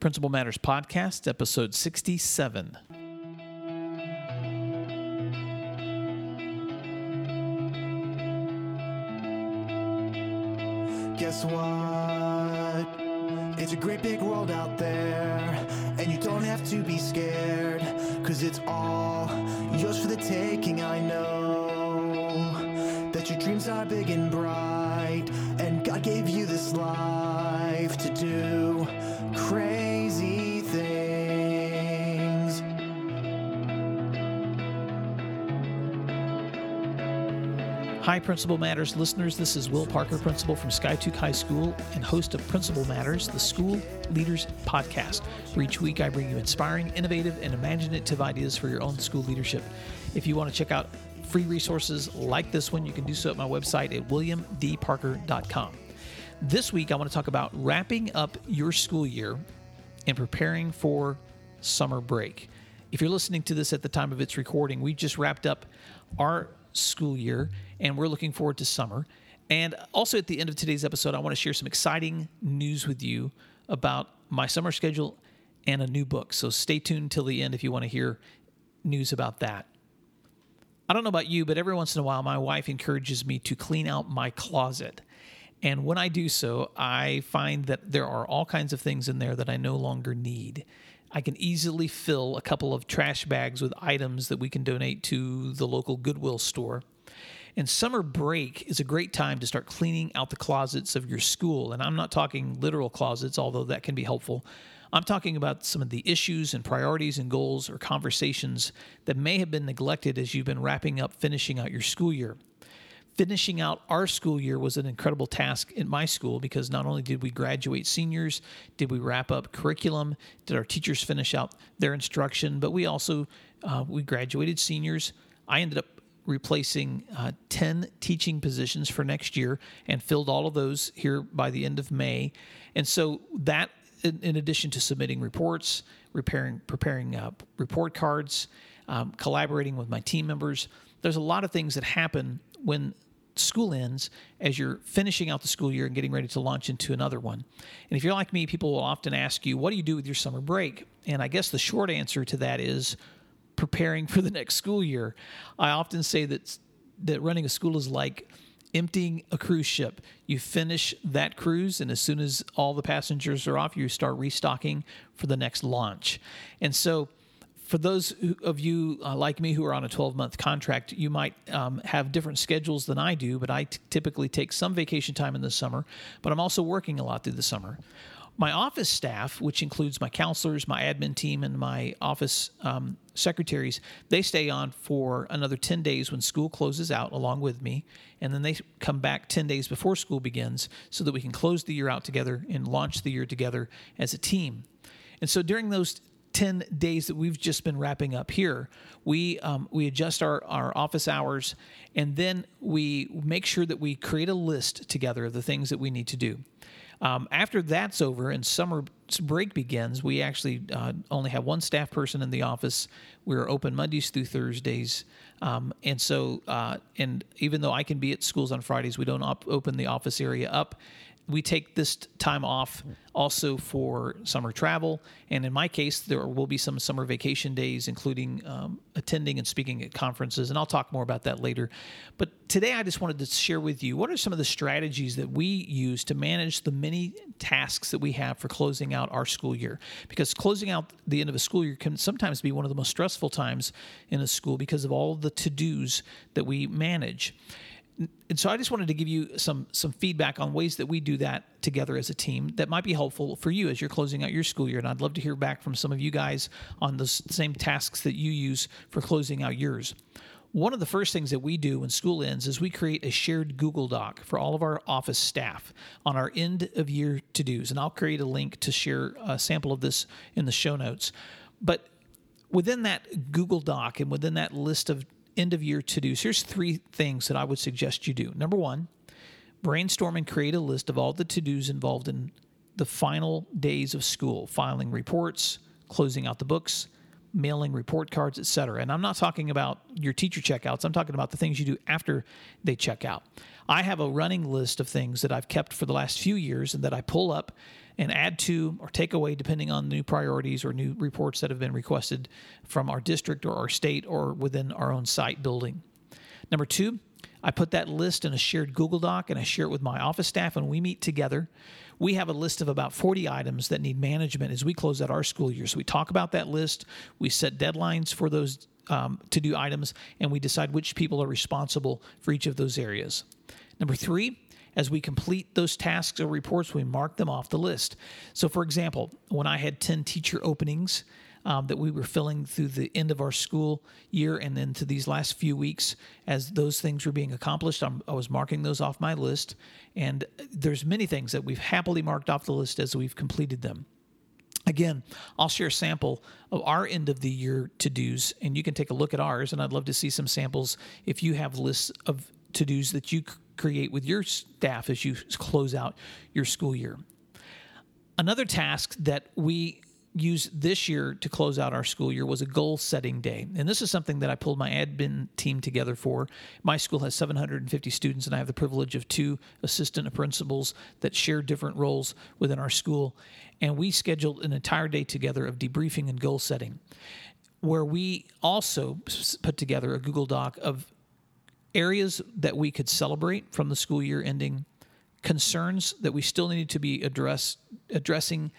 Principal Matters Podcast, episode 67. Guess what? It's a great big world out there, and you don't have to be scared, cause it's all yours for the taking. I know that your dreams are big and bright, Hi, Principal Matters listeners. This is Will Parker, principal from Skiatook High School and host of Principal Matters, the School Leaders Podcast, where each week I bring you inspiring, innovative, and imaginative ideas for your own school leadership. If you want to check out free resources like this one, you can do so at my website at williamdparker.com. This week, I want to talk about wrapping up your school year and preparing for summer break. If you're listening to this at the time of its recording, we just wrapped up our school year and we're looking forward to summer. And also at the end of today's episode, I want to share some exciting news with you about my summer schedule and a new book. So stay tuned till the end if you want to hear news about that. I don't know about you, but every once in a while, my wife encourages me to clean out my closet. And when I do so, I find that there are all kinds of things in there that I no longer need. I can easily fill a couple of trash bags with items that we can donate to the local Goodwill store. And summer break is a great time to start cleaning out the closets of your school. And I'm not talking literal closets, although that can be helpful. I'm talking about some of the issues and priorities and goals or conversations that may have been neglected as you've been wrapping up, finishing out your school year finishing out our school year was an incredible task in my school because not only did we graduate seniors, did we wrap up curriculum, did our teachers finish out their instruction, but we also uh, we graduated seniors. I ended up replacing uh, 10 teaching positions for next year and filled all of those here by the end of May. And so that in, in addition to submitting reports, repairing, preparing uh, report cards, um, collaborating with my team members, there's a lot of things that happen when school ends as you're finishing out the school year and getting ready to launch into another one. And if you're like me, people will often ask you, What do you do with your summer break? And I guess the short answer to that is preparing for the next school year. I often say that, that running a school is like emptying a cruise ship. You finish that cruise, and as soon as all the passengers are off, you start restocking for the next launch. And so, for those of you uh, like me who are on a 12 month contract, you might um, have different schedules than I do, but I t- typically take some vacation time in the summer, but I'm also working a lot through the summer. My office staff, which includes my counselors, my admin team, and my office um, secretaries, they stay on for another 10 days when school closes out along with me. And then they come back 10 days before school begins so that we can close the year out together and launch the year together as a team. And so during those 10 days that we've just been wrapping up here, we, um, we adjust our, our office hours and then we make sure that we create a list together of the things that we need to do. Um, after that's over and summer break begins, we actually uh, only have one staff person in the office. We're open Mondays through Thursdays. Um, and so, uh, and even though I can be at schools on Fridays, we don't op- open the office area up we take this time off also for summer travel. And in my case, there will be some summer vacation days, including um, attending and speaking at conferences. And I'll talk more about that later. But today, I just wanted to share with you what are some of the strategies that we use to manage the many tasks that we have for closing out our school year. Because closing out the end of a school year can sometimes be one of the most stressful times in a school because of all the to dos that we manage and so I just wanted to give you some some feedback on ways that we do that together as a team that might be helpful for you as you're closing out your school year. And I'd love to hear back from some of you guys on the same tasks that you use for closing out yours. One of the first things that we do when school ends is we create a shared Google Doc for all of our office staff on our end of year to dos. And I'll create a link to share a sample of this in the show notes. But within that Google Doc and within that list of end of year to dos, here's three things that I would suggest you do. Number one, brainstorm and create a list of all the to dos involved in the final days of school, filing reports, closing out the books, mailing report cards, etc. And I'm not talking about your teacher checkouts. I'm talking about the things you do after they check out. I have a running list of things that I've kept for the last few years and that I pull up and add to or take away depending on new priorities or new reports that have been requested from our district or our state or within our own site building. Number two, I put that list in a shared Google Doc and I share it with my office staff when we meet together. We have a list of about 40 items that need management as we close out our school year. So we talk about that list, we set deadlines for those um, to do items, and we decide which people are responsible for each of those areas. Number three, as we complete those tasks or reports, we mark them off the list. So, for example, when I had 10 teacher openings, um, that we were filling through the end of our school year and then to these last few weeks as those things were being accomplished I'm, i was marking those off my list and there's many things that we've happily marked off the list as we've completed them Again, I'll share a sample of our end of the year to dos, and you can take a look at ours. And I'd love to see some samples if you have lists of to dos that you create with your staff as you close out your school year. Another task that we used this year to close out our school year was a goal setting day. And this is something that I pulled my admin team together for. My school has 750 students, and I have the privilege of two assistant principals that share different roles within our school. And we scheduled an entire day together of debriefing and goal setting, where we also put together a Google Doc of areas that we could celebrate from the school year ending, concerns that we still needed to be address, addressing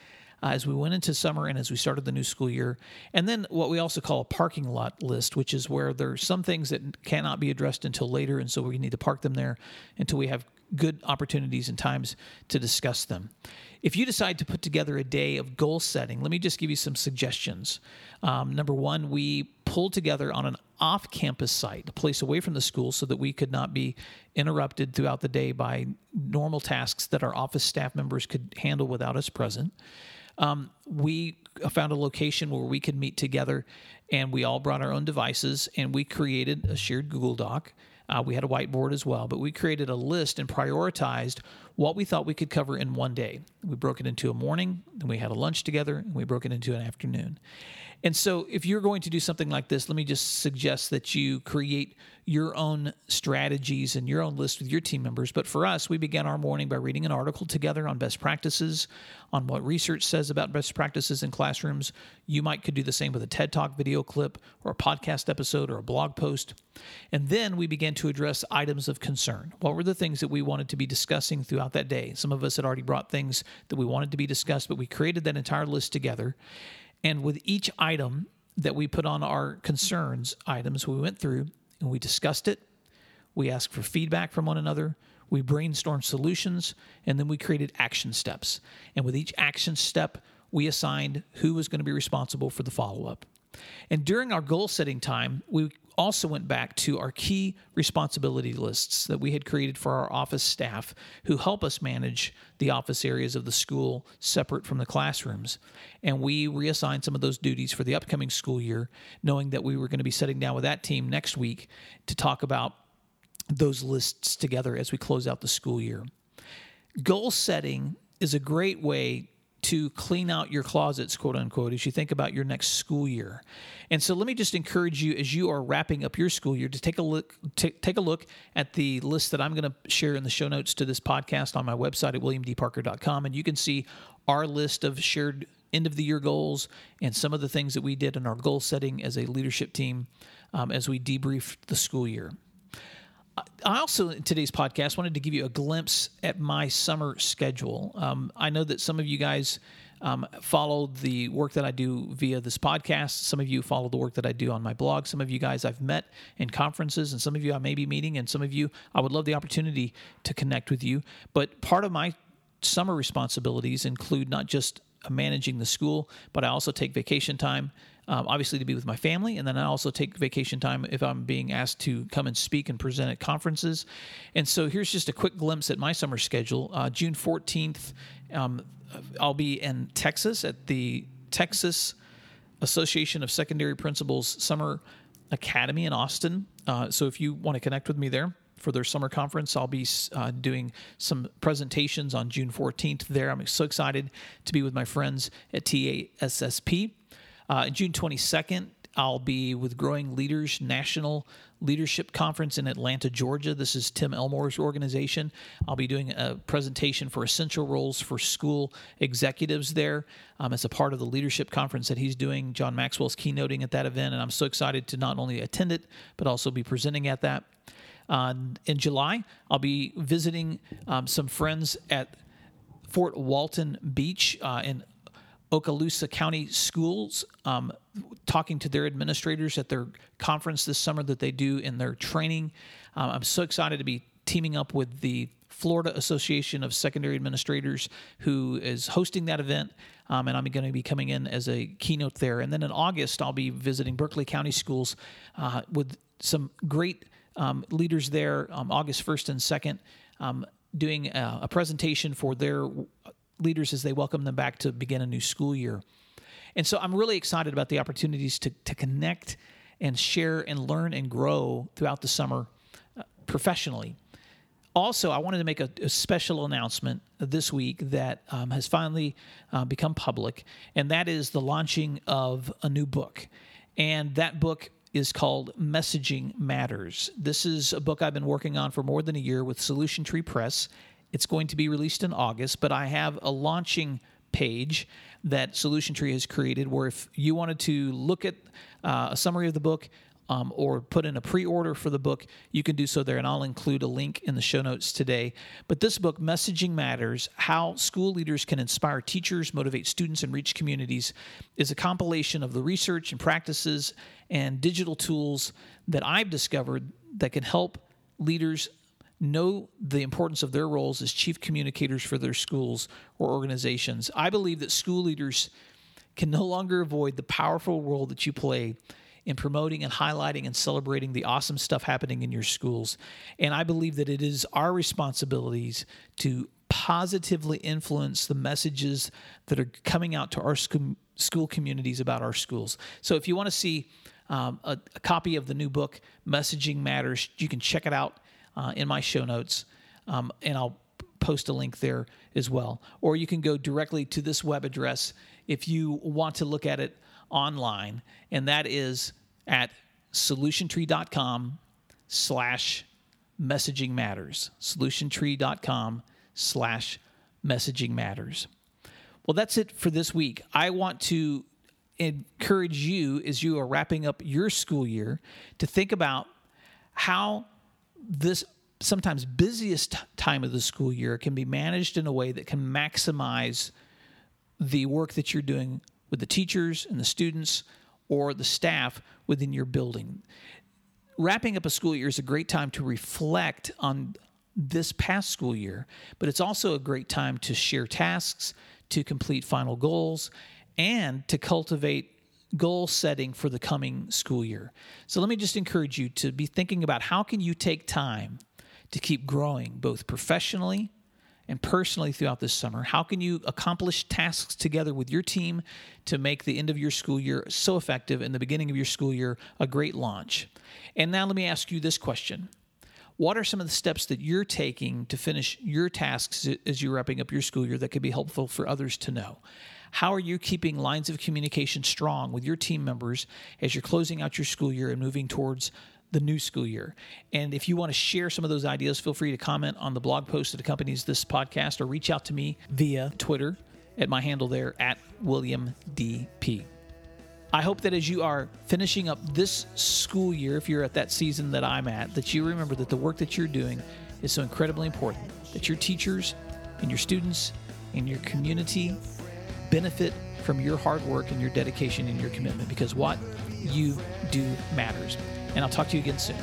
uh, as we went into summer and as we started the new school year. And then what we also call a parking lot list, which is where there's some things that cannot be addressed until later. And so we need to park them there until we have good opportunities and times to discuss them. If you decide to put together a day of goal setting, let me just give you some suggestions. Um, number one, we pulled together on an off campus site, a place away from the school, so that we could not be interrupted throughout the day by normal tasks that our office staff members could handle without us present. Um, we found a location where we could meet together, and we all brought our own devices, and we created a shared Google Doc. Uh, we had a whiteboard as well, but we created a list and prioritized what we thought we could cover in one day. We broke it into a morning, then we had a lunch together, and we broke it into an afternoon. And so, if you're going to do something like this, let me just suggest that you create your own strategies and your own list with your team members. But for us, we began our morning by reading an article together on best practices, on what research says about best practices in classrooms. You might could do the same with a TED Talk video clip or a podcast episode or a blog post. And then we began to address items of concern. What were the things that we wanted to be discussing throughout that day? Some of us had already brought things that we wanted to be discussed, but we created that entire list together. And with each item that we put on our concerns items, we went through and we discussed it. We asked for feedback from one another. We brainstormed solutions, and then we created action steps. And with each action step, we assigned who was going to be responsible for the follow up. And during our goal setting time, we also went back to our key responsibility lists that we had created for our office staff who help us manage the office areas of the school separate from the classrooms. And we reassigned some of those duties for the upcoming school year, knowing that we were going to be sitting down with that team next week to talk about those lists together as we close out the school year. Goal setting is a great way to clean out your closets, quote unquote, as you think about your next school year. And so let me just encourage you as you are wrapping up your school year to take a look t- take a look at the list that I'm going to share in the show notes to this podcast on my website at williamdparker.com and you can see our list of shared end of the year goals and some of the things that we did in our goal setting as a leadership team um, as we debriefed the school year. I also, in today's podcast, wanted to give you a glimpse at my summer schedule. Um, I know that some of you guys um, follow the work that I do via this podcast. Some of you follow the work that I do on my blog. Some of you guys I've met in conferences, and some of you I may be meeting, and some of you I would love the opportunity to connect with you. But part of my summer responsibilities include not just managing the school, but I also take vacation time um, obviously to be with my family, and then I also take vacation time if I'm being asked to come and speak and present at conferences. And so here's just a quick glimpse at my summer schedule. Uh, June 14th, um, I'll be in Texas at the Texas Association of Secondary Principals Summer Academy in Austin. Uh, so if you want to connect with me there, for their summer conference. I'll be uh, doing some presentations on June 14th there. I'm so excited to be with my friends at TASSP. Uh, June 22nd, I'll be with Growing Leaders National Leadership Conference in Atlanta, Georgia. This is Tim Elmore's organization. I'll be doing a presentation for essential roles for school executives there um, as a part of the leadership conference that he's doing. John Maxwell's keynoting at that event, and I'm so excited to not only attend it, but also be presenting at that. Uh, in July, I'll be visiting um, some friends at Fort Walton Beach uh, in Okaloosa County Schools, um, talking to their administrators at their conference this summer that they do in their training. Um, I'm so excited to be teaming up with the Florida Association of Secondary Administrators, who is hosting that event. Um, and I'm going to be coming in as a keynote there. And then in August, I'll be visiting Berkeley County Schools uh, with some great um, leaders there, um, August 1st and 2nd, um, doing a, a presentation for their leaders as they welcome them back to begin a new school year. And so I'm really excited about the opportunities to, to connect and share and learn and grow throughout the summer uh, professionally. Also, I wanted to make a, a special announcement this week that um, has finally uh, become public, and that is the launching of a new book. And that book is called Messaging Matters. This is a book I've been working on for more than a year with Solution Tree Press it's going to be released in August, but I have a launching page that Solution Tree has created where if you wanted to look at uh, a summary of the book, um, or put in a pre order for the book, you can do so there. And I'll include a link in the show notes today. But this book, Messaging Matters How School Leaders Can Inspire Teachers, Motivate Students, and Reach Communities, is a compilation of the research and practices and digital tools that I've discovered that can help leaders know the importance of their roles as chief communicators for their schools or organizations. I believe that school leaders can no longer avoid the powerful role that you play in promoting and highlighting and celebrating the awesome stuff happening in your schools. And I believe that it is our responsibilities to positively influence the messages that are coming out to our school communities about our schools. So if you want to see um, a, a, copy of the new book, Messaging Matters, you can check it out uh, in my show notes, um, and I'll post a link there as well. Or you can go directly to this web address if you want to look at it online, and that is at solutiontree.com slash messaging matters. Solutiontree.com slash messaging matters. Well, that's it for this week. I want to encourage you as you are wrapping up your school year to think about how this sometimes busiest time of the school year can be managed in a way that can maximize the work that you're doing with the teachers and the students or the staff within your building. Wrapping up a school year is a great time to reflect on this past school year, but it's also a great time to share tasks, to complete final goals, and to cultivate goal setting for the coming school year. So let me just encourage you to be thinking about how can you take time to keep growing both professionally and personally throughout this summer? How can you accomplish tasks together with your team to make the end of your school year so effective and the beginning of your school year a great launch? And now let me ask you this question. What are some of the steps that you're taking to finish your tasks as you're wrapping up your school year that could be helpful for others to know? How are you keeping lines of communication strong with your team members as you're closing out your school year and moving towards the new school year. And if you want to share some of those ideas, feel free to comment on the blog post that accompanies this podcast or reach out to me via Twitter at my handle there at William DP. I hope that as you are finishing up this school year, if you're at that season that I'm at, that you remember that the work that you're doing is so incredibly important, that your teachers and your students and your community benefit from your hard work and your dedication and your commitment because what you do matters. And I'll talk to you again soon.